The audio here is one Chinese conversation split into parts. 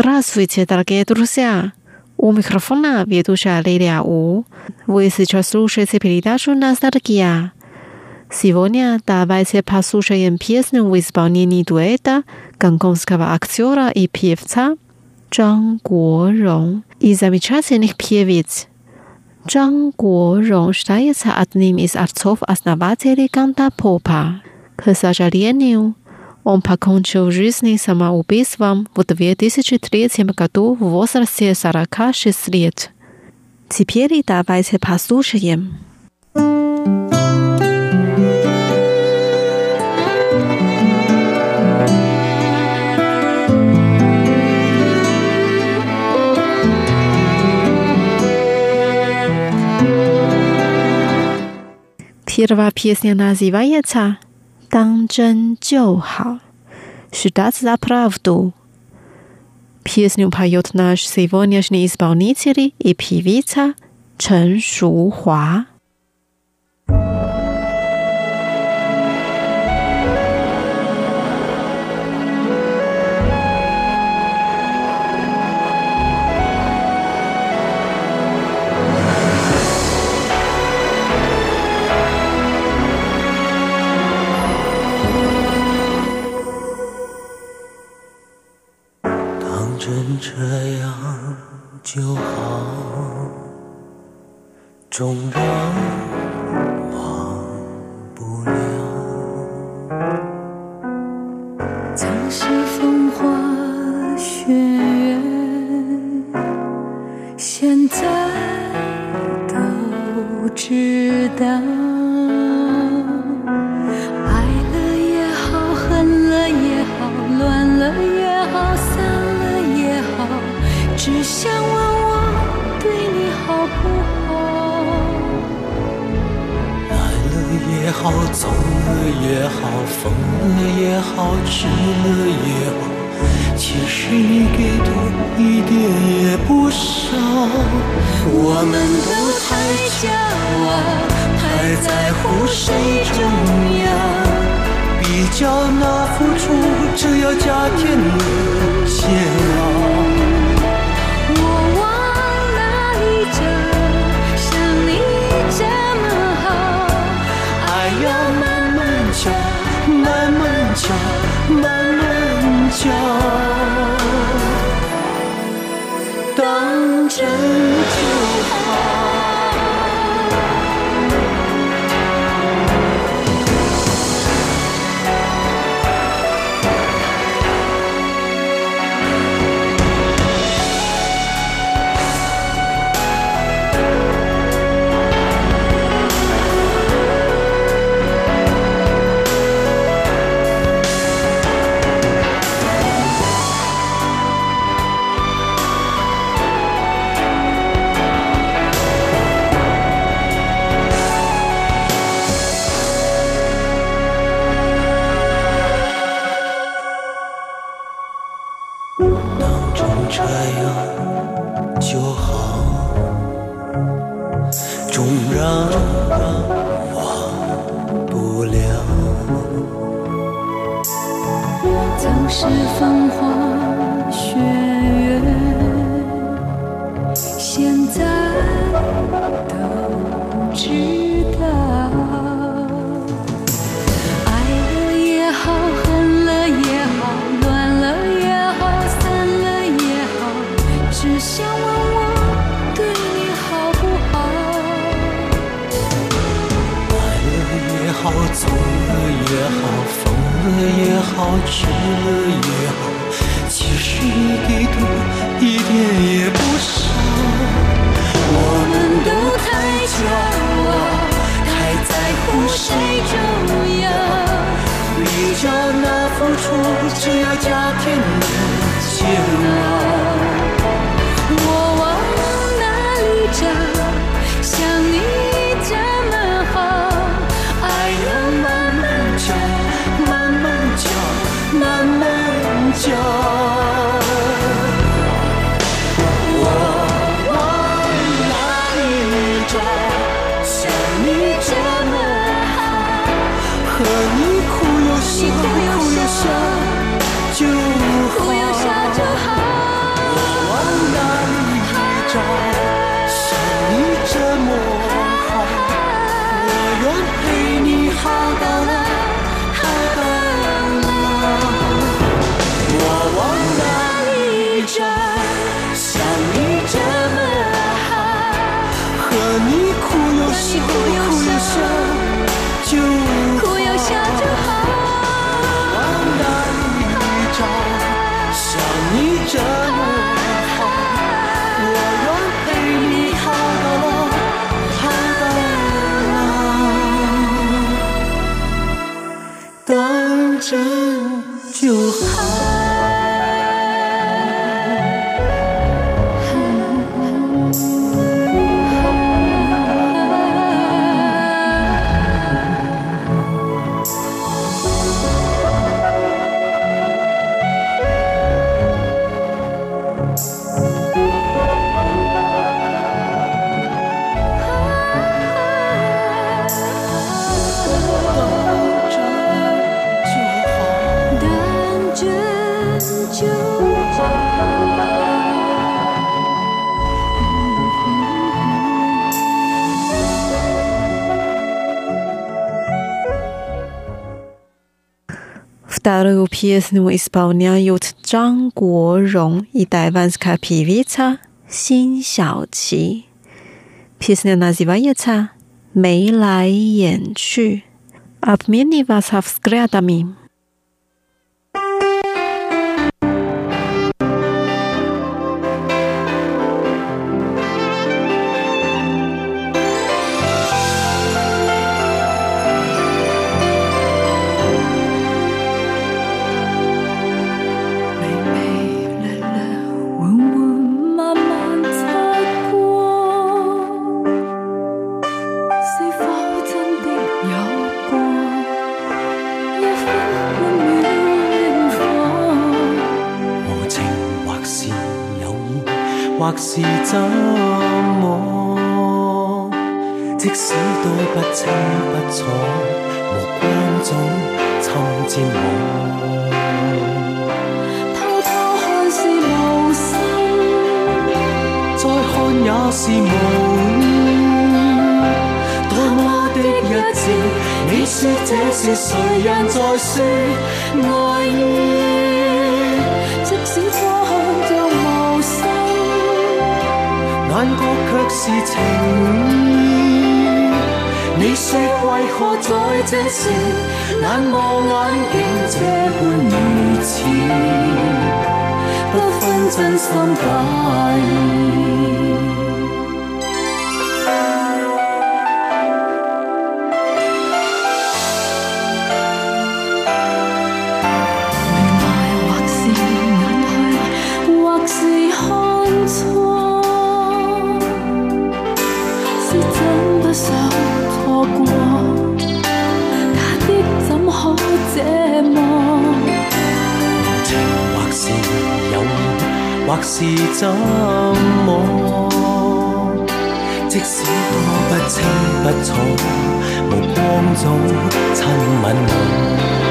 Здравствуйте, дорогие друзья! У микрофона ведущая Лилия У. Вы сейчас слушаете передачу «Ностальгия». Сегодня давайте послушаем песню в исполнении дуэта гонконгского актера и певца Чжан Рон и замечательных певиц. Чжан Рон считается одним из отцов-основателей ганта попа. К сожалению, он покончил жизнь самоубийством в 2003 году в возрасте 46 лет. Теперь давайте послушаем. Первая песня называется 当真就好。Считаться за правду. Песню поет наш сегодняшний исполнитель и певица Чен 这样就好，总忘不了。谁重要？比较那付出，只要加添了。笑那付出，只要加天的劫难。Старую песню исполняют Джан Гуорong и тайванская певица Син Сяоци. Песня называется «Мэй лай ян чу». Обмениваться взглядами. 或是怎么？即使都不清不楚，目光中侵占我。偷偷看是无心，再看也是无意。多么的一字，你说这是谁人在说爱意？眼角却是情意。你说为何在这时，眼望眼竟这般如此，不分真心假意。或是怎么？即使多不清不楚，目光中亲吻我。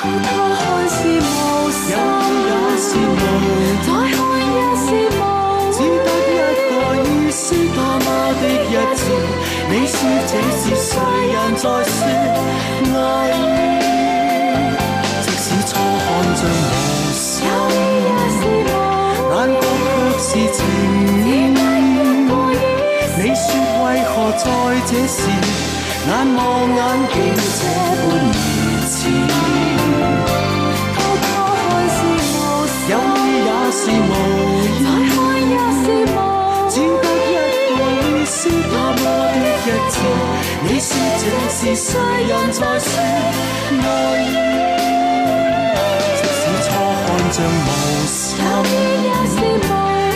他看是无心，又也是无。再看也是无，只得一个意思。爸妈的一字，你说这是谁人在说爱？即使初看像无心，又也是无。眼光却是情意。你说为何在这时，眼望眼见这半年？是无言，只得一个是说那么的日子，你说这是世人在说爱意。即使初看像无心，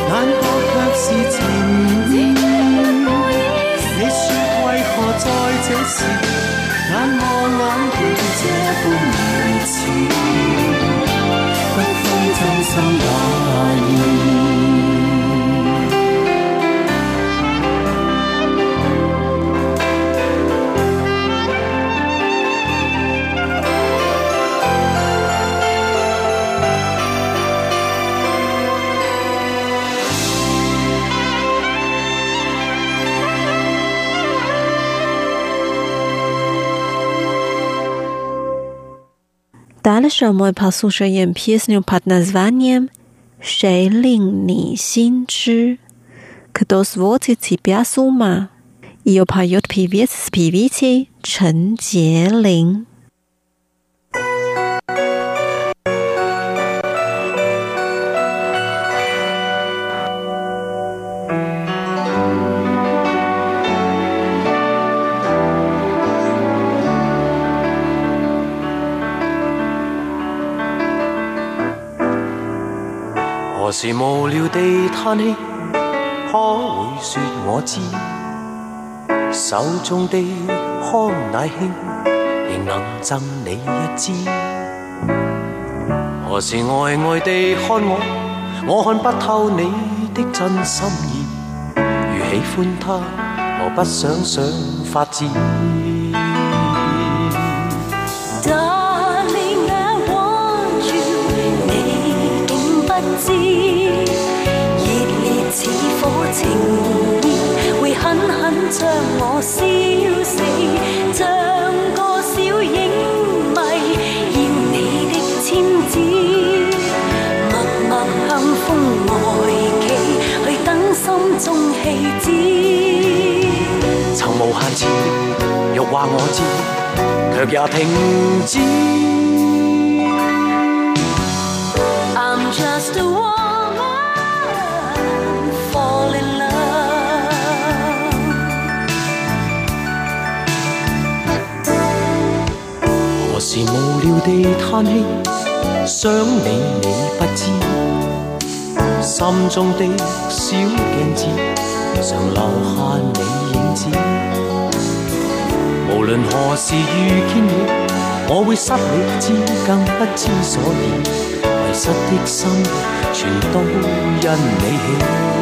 眼波却是情意。你说为何在这时，眼望眼便这般热炽？真心假意。了什 мой послушаем песню под названием «谁令你心痴?» «Кто сводит тебя с ума?» Ее поет певец с певицей Чен Джелин. 何时无聊地叹气，可会说我知？手中的康乃馨仍能赠你一支。何时呆呆地看我，我看不透你的真心意。如喜欢他，何不想想发展？火情意会狠狠将我烧死，像个小影迷，要你的签字，默默向风外企，去等心中弃子。曾无限次欲话我知，却也停止。是无聊地叹气，想你你不知，心中的小镜子常留下你影子。无论何时遇见你，我会失理智，更不知所以，迷失的心全都因你起。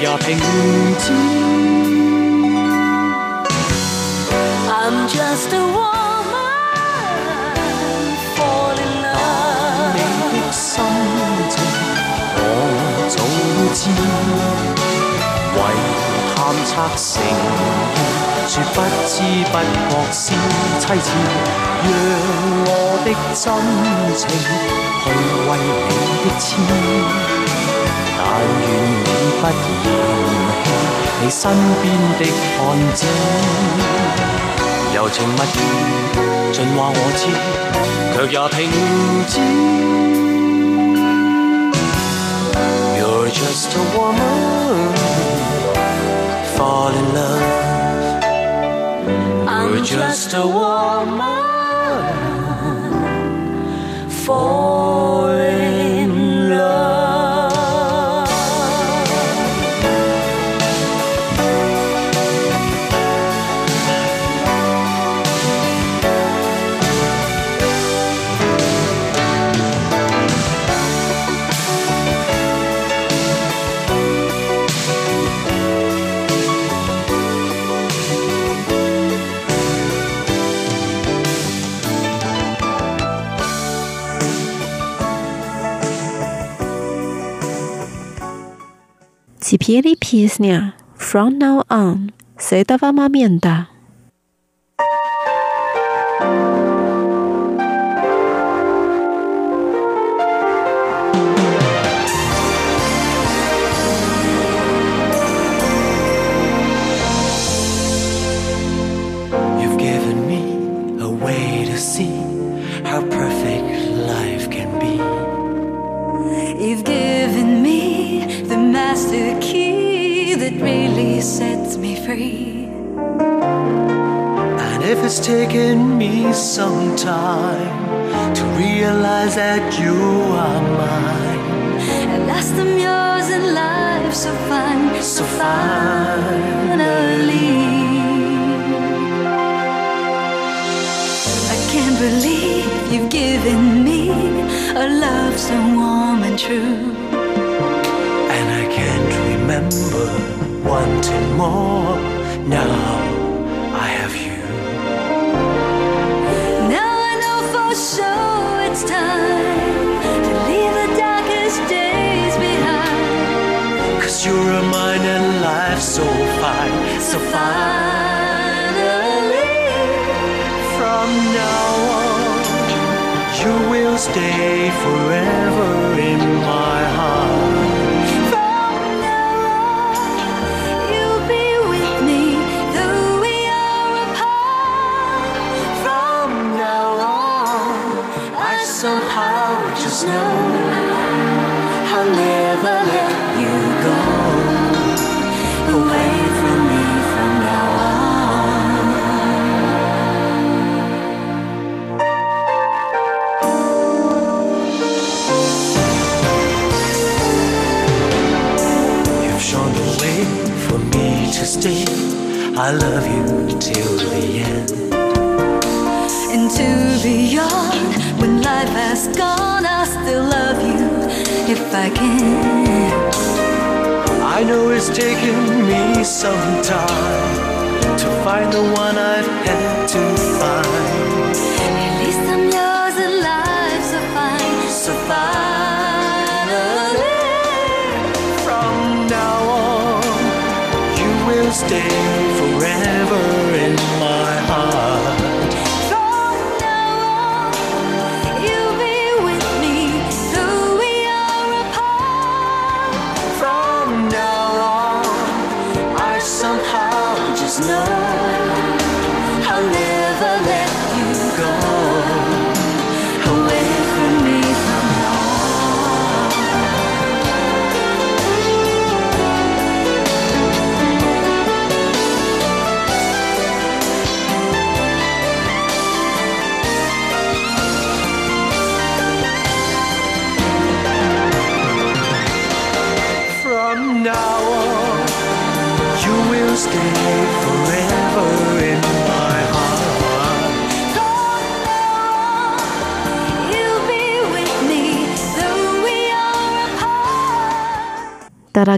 love。你的心情我早知，為探测誠意，说不知不觉是凄子，让我的真情去为你的痴。但願永不嫌棄你身邊的汗跡。柔情蜜語盡話我知，卻也停止。You're just a woman, fall in love. I'm just a woman, fall. Ciepłe piosenka From Now On, z tego momenta. you've given me a love so warm and true. And I can't remember wanting more now. stay forever in my if I can. I know it's taken me some time to find the one I've had to find.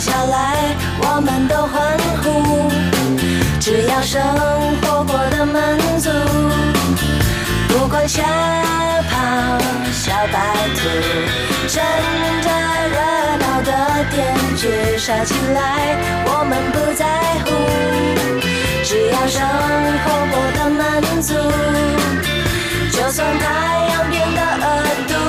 下来，我们都欢呼，只要生活过得满足。不管下跑小白兔，站在热闹的电锯杀起来，我们不在乎，只要生活过得满足。就算太阳变得恶毒。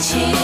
情。